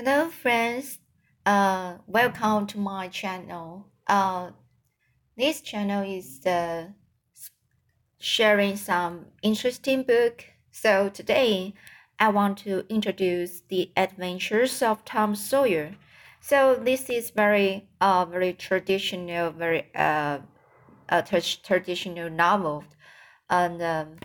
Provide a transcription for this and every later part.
Hello, friends. Uh, welcome to my channel. Uh, this channel is uh, sharing some interesting book. So today, I want to introduce the Adventures of Tom Sawyer. So this is very uh very traditional, very uh a traditional novel, and um,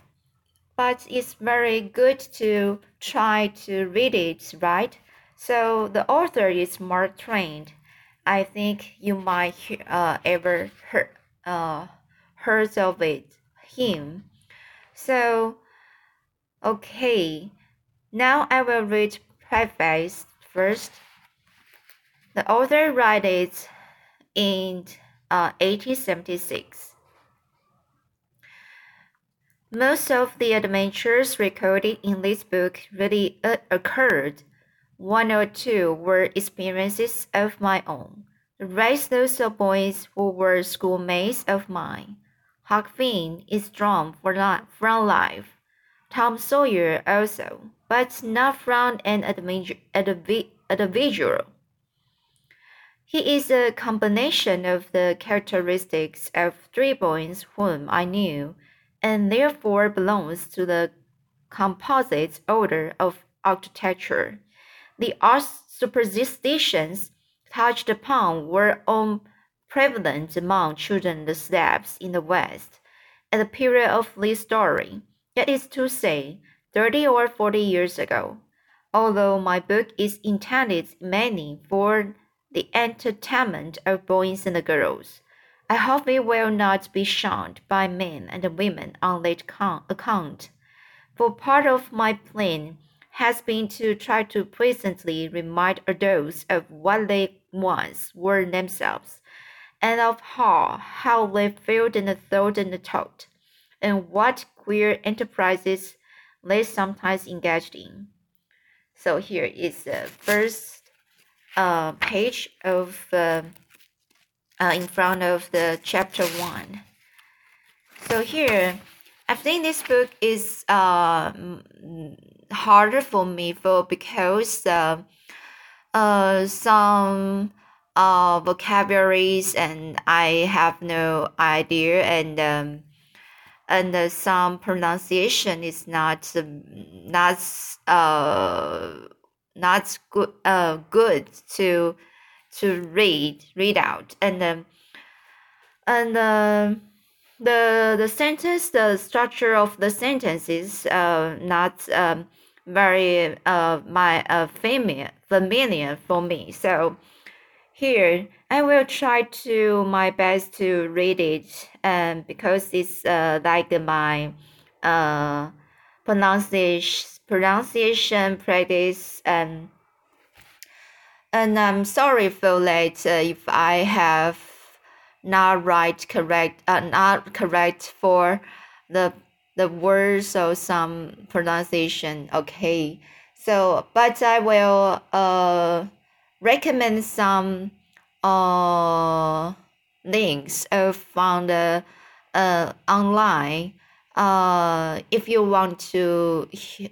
but it's very good to try to read it, right? So the author is Mark Twain. I think you might uh, ever heard uh, heard of it him. So okay, now I will read preface first. The author wrote it in uh, 1876. Most of the adventures recorded in this book really uh, occurred one or two were experiences of my own. The rest those of boys who were schoolmates of mine. Huck Finn is drawn from life. Tom Sawyer also, but not from an individual. He is a combination of the characteristics of three boys whom I knew, and therefore belongs to the composite order of architecture. The arts superstitions touched upon were all prevalent among children the steps in the West at the period of this story, that is to say, thirty or forty years ago. Although my book is intended mainly for the entertainment of boys and girls, I hope it will not be shunned by men and women on that account. For part of my plan has been to try to presently remind adults of what they once were themselves, and of how, how they felt and thought and talked, and what queer enterprises they sometimes engaged in. So here is the first uh, page of uh, uh, in front of the chapter one. So here, I think this book is uh, harder for me for because uh, uh, some uh, vocabularies and I have no idea and um, and uh, some pronunciation is not not uh not good uh good to to read read out. And um, and uh, the the sentence the structure of the sentence is uh not um very uh my uh familiar familiar for me. So here I will try to my best to read it and um, because it's uh like my uh pronunciation pronunciation practice and and I'm sorry for that uh, if I have not right correct uh, not correct for the the words or some pronunciation okay? So but i will uh recommend some uh links found uh, uh online. Uh if you want to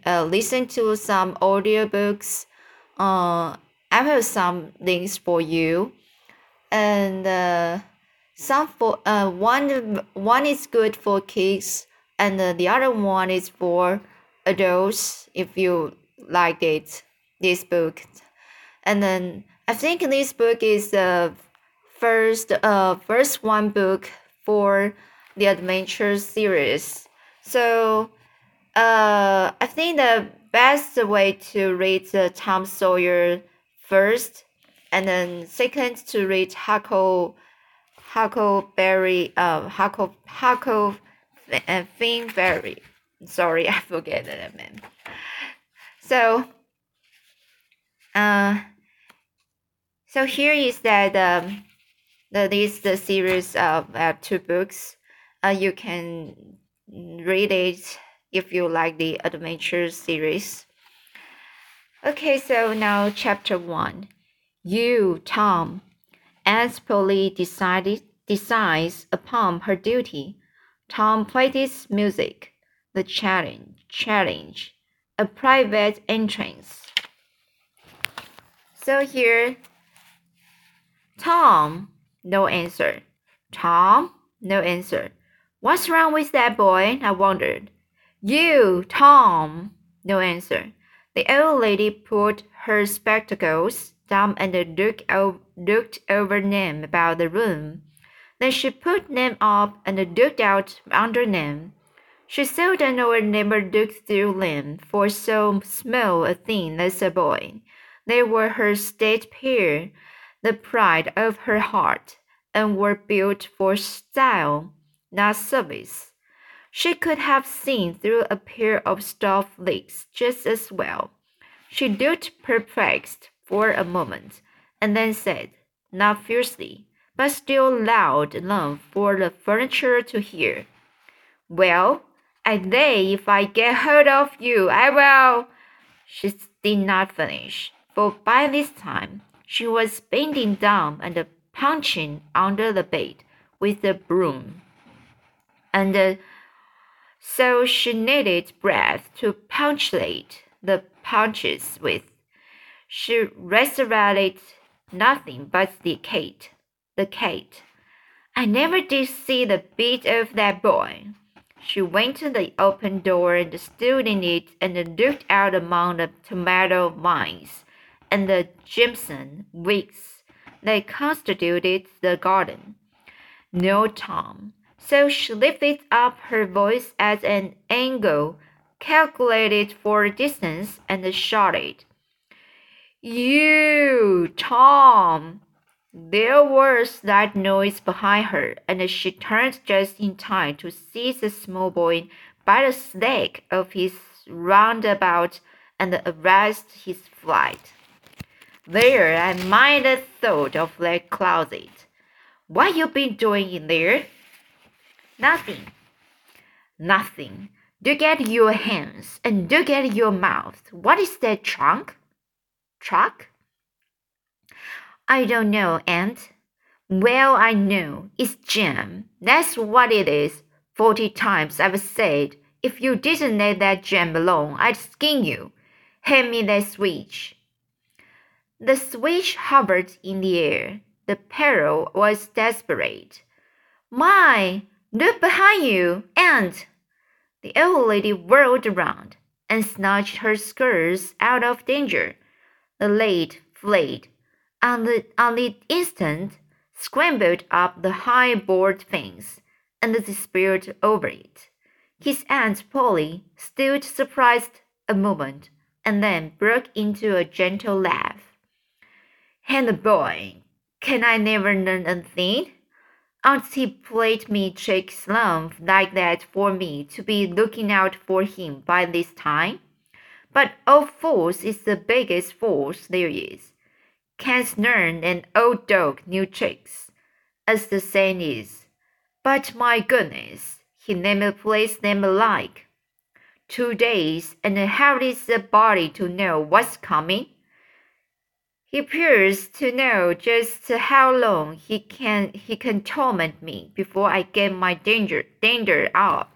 uh, listen to some audiobooks uh i have some links for you. And uh some for uh one one is good for kids and uh, the other one is for adults if you like it this book. And then i think this book is the first uh first one book for the adventure series. So uh i think the best way to read the tom sawyer first and then second to read Huckle Huckleberry, uh, Huckle, Huckle, and Finberry. Sorry, I forget the name. So, uh, so here is that um, the this the series of uh, two books. Uh, you can read it if you like the adventure series. Okay, so now chapter one. You, Tom, as Polly decided, decides upon her duty, Tom plays his music, the challenge, challenge, a private entrance. So here, Tom, no answer. Tom, no answer. What's wrong with that boy? I wondered. You, Tom, no answer. The old lady put her spectacles down and looked, looked over them about the room. Then she put them up and looked out under them. She seldom or never looked through them for so small a thing as a boy. They were her state peer, the pride of her heart, and were built for style, not service. She could have seen through a pair of stuffed legs just as well. She looked perplexed for a moment, and then said, not fiercely, but still loud enough for the furniture to hear, Well, I say if I get hold of you, I will. She did not finish, for by this time she was bending down and punching under the bed with the broom. And uh, so she needed breath to punctuate the punches with. She resurrected nothing but the cat. The cat. I never did see the beat of that boy. She went to the open door and stood in it and looked out among the tomato vines and the jimson wicks that constituted the garden. No Tom. So she lifted up her voice at an angle calculated for a distance and shouted, You, Tom! There was that noise behind her, and she turned just in time to seize the small boy by the slack of his roundabout and arrest his flight. There, I might have thought of that closet. What you been doing in there? Nothing. Nothing. Look at your hands and look at your mouth. What is that trunk? Truck? I don't know, Aunt. Well, I know. It's jam. That's what it is. Forty times I've said, if you didn't let that jam alone, I'd skin you. Hand me that switch. The switch hovered in the air. The peril was desperate. My, look behind you, Aunt! The old lady whirled around and snatched her skirts out of danger. The lad fled on the, on the instant scrambled up the high board fence and disappeared over it. His aunt Polly stood surprised a moment and then broke into a gentle laugh. And the boy, can I never learn a thing? Auntie played me tricks enough like that for me to be looking out for him by this time. But old force is the biggest force there is. Cats learn and old dog new tricks, as the saying is. But my goodness, he never plays them alike. Two days, and how is the body to know what's coming? He appears to know just how long he can he can torment me before I get my danger danger up.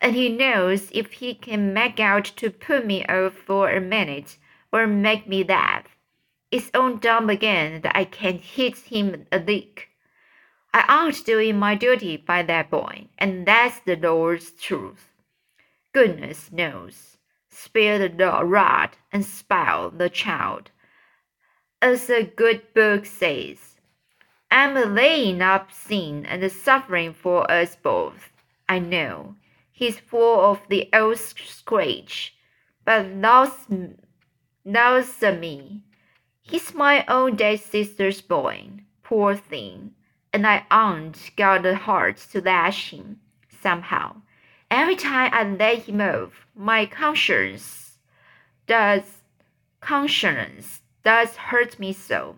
And he knows if he can make out to put me off for a minute or make me laugh it's on dumb again that I can't hit him a lick. I aren't doing my duty by that boy, and that's the Lord's truth. Goodness knows, spare the rod and spoil the child. As the good book says, I'm laying up sin and suffering for us both. I know he's full of the old scratch, but loves, loves me He's my own dead sister's boy, poor thing, and I aren't got the heart to lash him, somehow. Every time I let him off, my conscience does conscience does hurt me so.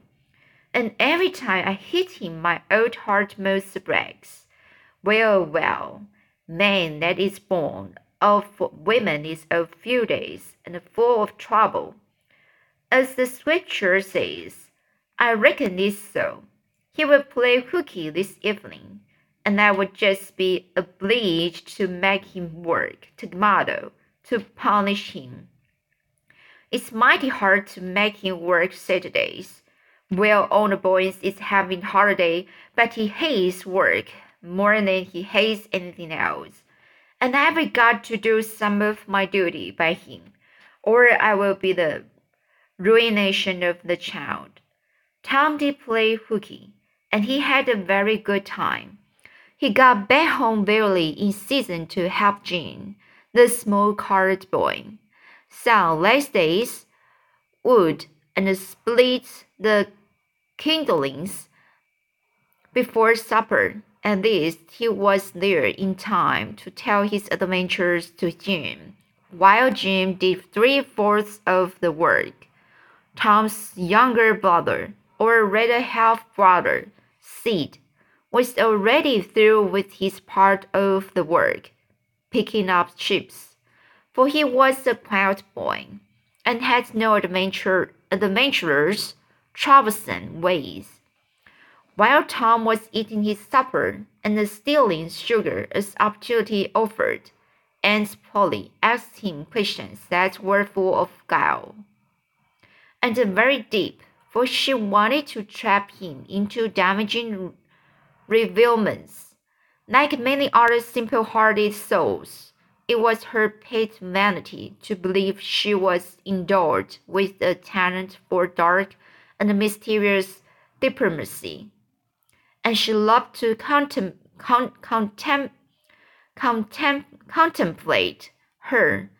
And every time I hit him, my old heart most breaks. Well, well, man that is born of women is of few days and full of trouble. As the scripture says, I reckon it's so. He will play hooky this evening, and I would just be obliged to make him work tomorrow to punish him. It's mighty hard to make him work Saturdays. Well, all the boys is having holiday, but he hates work more than he hates anything else. And I've got to do some of my duty by him, or I will be the ruination of the child. Tom did play hooky, and he had a very good time. He got back home barely in season to help Jean, the small colored boy some last days wood and split the kindlings before supper. At least he was there in time to tell his adventures to Jim, while Jim did three fourths of the work. Tom's younger brother, or rather half brother, Sid, was already through with his part of the work, picking up chips for he was a quiet boy, and had no adventure, adventurer's troublesome ways. While Tom was eating his supper and stealing sugar as opportunity offered, Aunt Polly asked him questions that were full of guile and very deep, for she wanted to trap him into damaging revealments. Like many other simple hearted souls, it was her pet vanity to believe she was endowed with a talent for dark and mysterious diplomacy, and she loved to contem con contem contem contemplate her.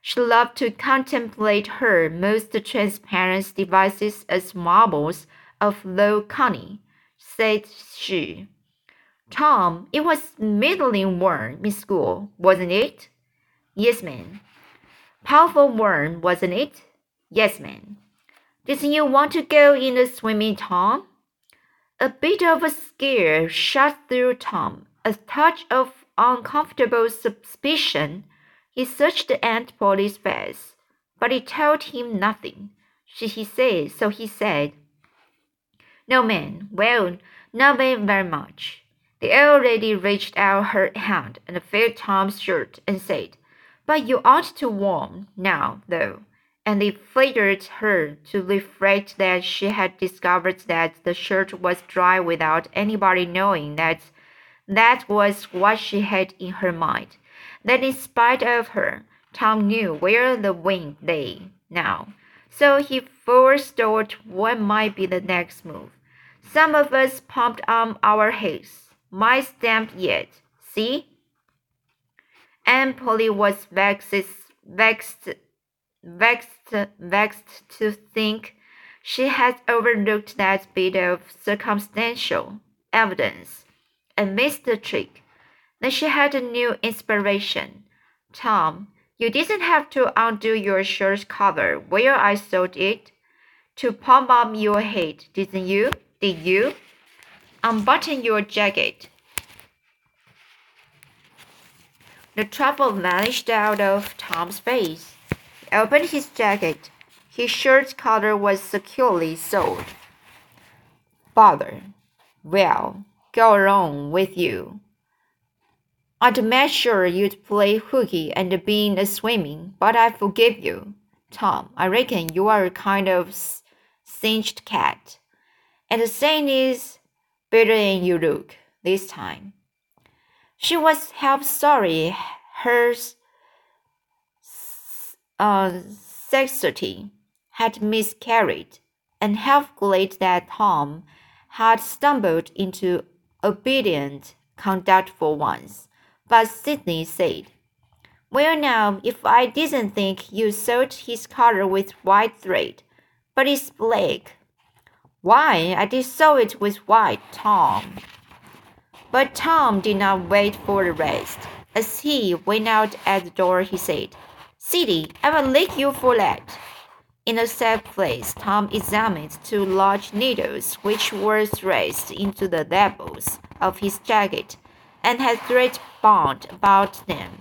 She loved to contemplate her most transparent devices as marbles of low cunning, said she. Tom, it was middling warm in school, wasn't it? Yes, ma'am. Powerful warm, wasn't it? Yes, ma'am. Didn't you want to go in the swimming, Tom? A bit of a scare shot through Tom, a touch of uncomfortable suspicion. He searched Aunt Polly's face, but it told him nothing. She, he said, so he said, No, ma'am. Well, not very much. The old lady reached out her hand and felt Tom's shirt and said, But you ought to warm now, though. And it flattered her to reflect that she had discovered that the shirt was dry without anybody knowing that that was what she had in her mind. That in spite of her, Tom knew where the wind lay now. So he forestalled what might be the next move. Some of us pumped on our heads my stamp yet. See? Aunt Polly was vexed, vexed, vexed, vexed to think she had overlooked that bit of circumstantial evidence and missed the trick. Then she had a new inspiration. Tom, you didn't have to undo your shirt collar where I sewed it to pump up your head, didn't you? Did you? Unbutton your jacket. The trouble vanished out of Tom's face. Opened his jacket. His shirt collar was securely sewed. Bother. Well, go along with you. I'd made sure you'd play hooky and be in the swimming, but I forgive you. Tom, I reckon you are a kind of singed cat. And the saying is, better than you look this time. She was half sorry her uh, sexity had miscarried, and half glad that Tom had stumbled into obedient conduct for once. But Sidney said, Well, now, if I didn't think you sewed his collar with white thread, but it's black, why, I did sew it with white, Tom. But Tom did not wait for the rest. As he went out at the door, he said, Sidney, I will lick you for that. In a safe place, Tom examined two large needles which were thrust into the lapels of his jacket and had thread bound about them.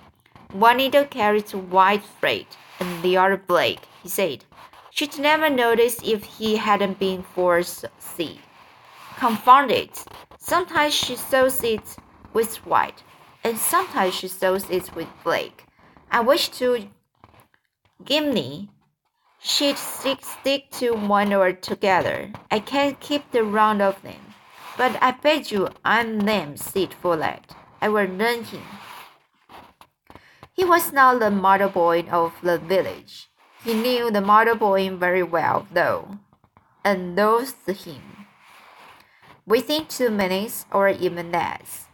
One needle carried white thread and the other black, he said. She'd never noticed if he hadn't been foreseen. Confounded. Sometimes she sews it with white, and sometimes she sews it with black. I wish to Gimli She'd stick, stick to one or together. I can't keep the round of them. But I bet you I'm them, said Follett. I will learn him. He was now the model boy of the village. He knew the model boy very well, though, and loathed him. Within two minutes, or even less,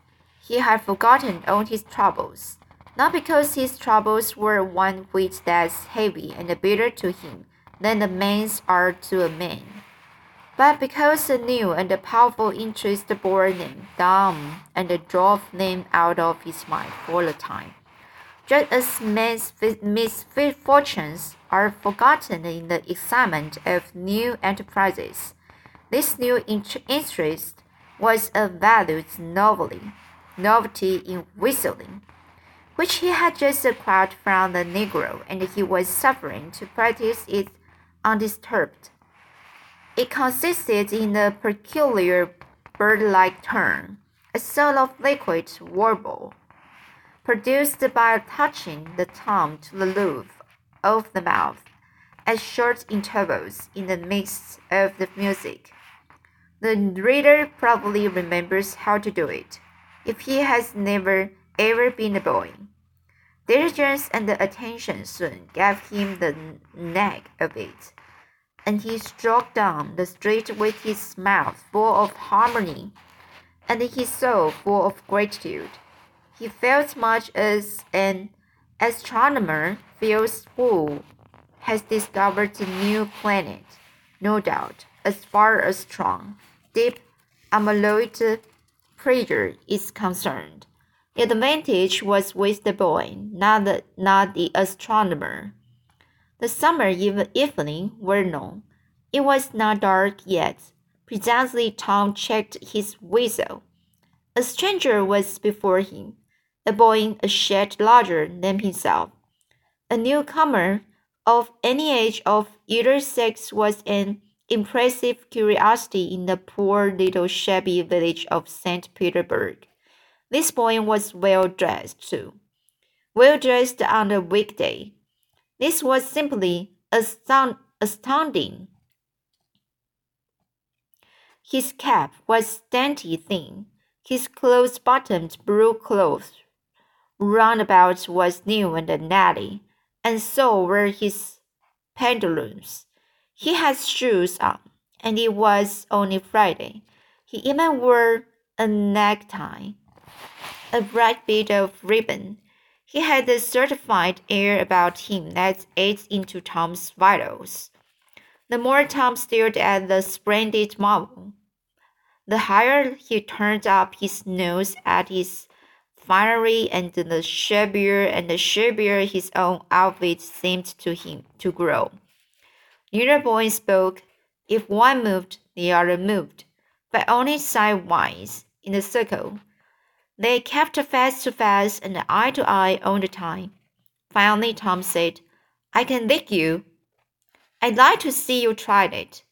he had forgotten all his troubles, not because his troubles were one whit less heavy and bitter to him than the man's are to a man, but because a new and powerful interest bore them down and drove them out of his mind for a time just as men's misfortunes are forgotten in the excitement of new enterprises. This new interest was a valued novelty, novelty in whistling, which he had just acquired from the Negro, and he was suffering to practice it undisturbed. It consisted in a peculiar bird-like turn, a sort of liquid warble produced by touching the tongue to the roof of the mouth at short intervals in the midst of the music. The reader probably remembers how to do it, if he has never ever been a boy. Diligence and attention soon gave him the knack of it, and he struck down the street with his mouth full of harmony and his soul full of gratitude. He felt much as an astronomer feels who has discovered a new planet, no doubt, as far as strong, deep unalloyed pressure is concerned. The advantage was with the boy, not the, not the astronomer. The summer evening were long. It was not dark yet. Presently, Tom checked his whistle. A stranger was before him a boy in a shed larger than himself. A newcomer of any age of either sex was an impressive curiosity in the poor little shabby village of St. Petersburg. This boy was well dressed, too. Well dressed on a weekday. This was simply astounding. His cap was dainty thin, his close bottomed blue clothes roundabout was new and natty, and so were his pantaloons. He had shoes on, and it was only Friday. He even wore a necktie, a bright bit of ribbon. He had a certified air about him that ate into Tom's vitals. The more Tom stared at the splendid marvel, the higher he turned up his nose at his finery and the shabbier and the shabbier his own outfit seemed to him to grow. Neither boy spoke. If one moved, the other moved, but only sidewise in a circle. They kept face to face and eye to eye all the time. Finally, Tom said, I can lick you. I'd like to see you try it.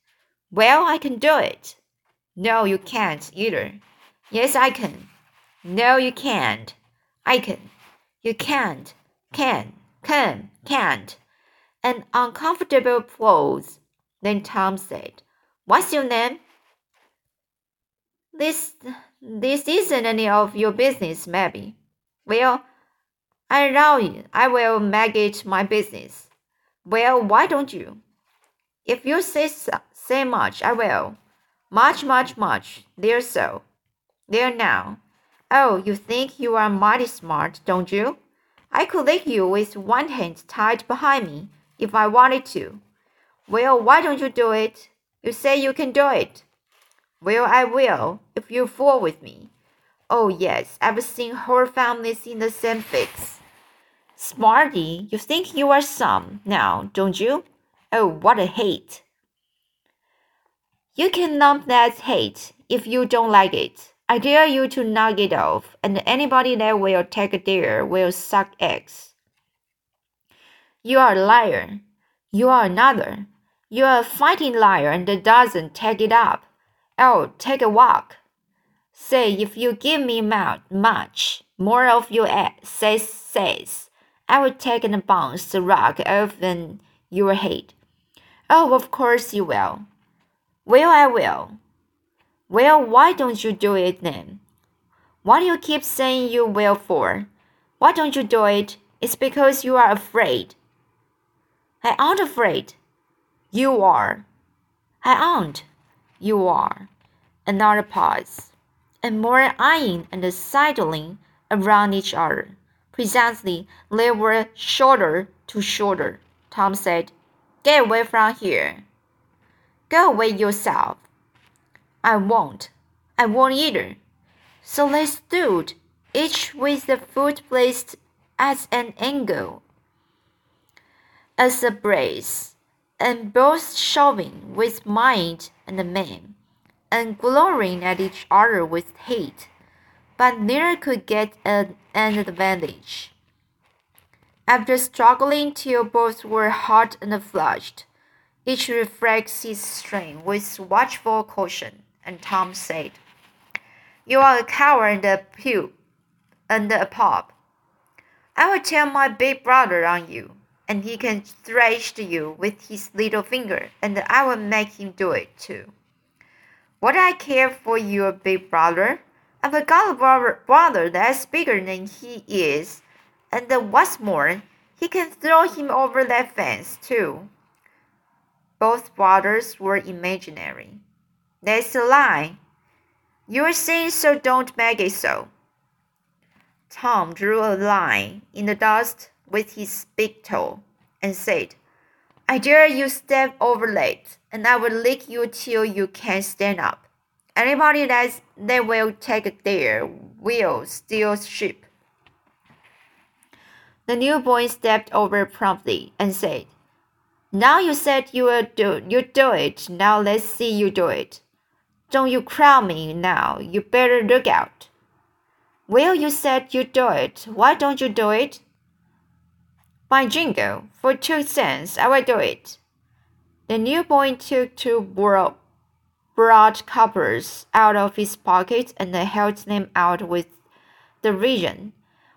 Well, I can do it. No, you can't either. Yes, I can. No, you can't. I can. You can't. Can. Can. Can't. An uncomfortable pause. Then Tom said, What's your name? This this isn't any of your business, maybe. Well, I allow you. I will make it my business. Well, why don't you? If you say say much, I will. Much, much, much. There so. There now. Oh, you think you are mighty smart, don't you? I could lick you with one hand tied behind me if I wanted to. Well, why don't you do it? You say you can do it. Well, I will, if you fool with me. Oh, yes, I've seen whole families in the same fix. Smarty, you think you are some now, don't you? Oh, what a hate! You can lump that hate if you don't like it. I dare you to knock it off, and anybody that will take a dare will suck eggs. You are a liar. You are another. You are a fighting liar and doesn't take it up. Oh, take a walk. Say, if you give me much more of your says says, I will take and bounce the rock off in your head. Oh, of course you will. Well, I will. Well, why don't you do it then? What do you keep saying you will for? Why don't you do it? It's because you are afraid. I aren't afraid. You are. I aren't. You are. Another pause, and more eyeing and sidling around each other. Presently, they were shoulder to shoulder. Tom said, Get away from here. Go away yourself. I won't. I won't either. So they stood, each with the foot placed at an angle as a brace, and both shoving with might and main, and glorying at each other with hate, but neither could get an, an advantage. After struggling till both were hot and flushed, each reflects his strength with watchful caution, and Tom said, You are a coward and a pup, and a pup. I will tell my big brother on you, and he can thrash you with his little finger, and I will make him do it too. What I care for your big brother? I've got a brother, that's bigger than he is, and what's more, he can throw him over that fence too. Both brothers were imaginary. That's a lie. You're saying so, don't make it so. Tom drew a line in the dust with his big toe and said, I dare you step over late, and I will lick you till you can't stand up. Anybody that they will take dare will steal sheep. The new boy stepped over promptly and said, Now you said you will do you do it. Now let's see you do it. Don't you crown me now. You better look out. Well, you said you'd do it. Why don't you do it? By jingo, for two cents, I will do it. The new boy took two broad, broad coppers out of his pocket and held them out with derision.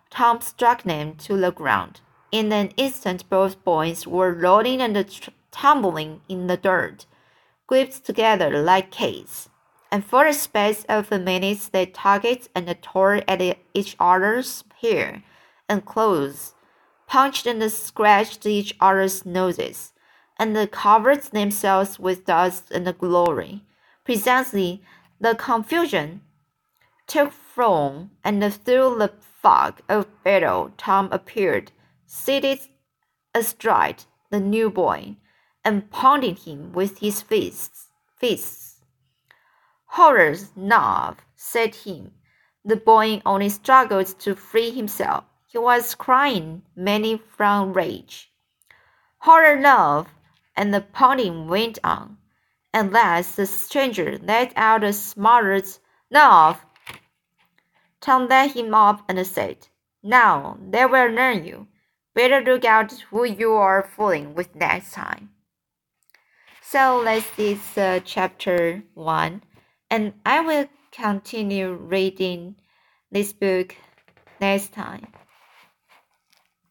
Tom struck them to the ground. In an instant, both boys were rolling and tumbling in the dirt, gripped together like cats and for the space of a minute they tugged and tore at each other's hair and clothes, punched and scratched each other's noses, and covered themselves with dust and glory. Presently, the confusion took form, and through the fog of battle, Tom appeared, seated astride the new boy, and pounding him with his fists. fists. Horrors, Nov, said him. The boy only struggled to free himself. He was crying, many from rage. Horror, Nov, and the pounding went on. At last the stranger let out a smothered Nov. Tom led him up and said, Now they will learn you. Better look out who you are fooling with next time. So let's see uh, chapter 1 and I will continue reading this book next time.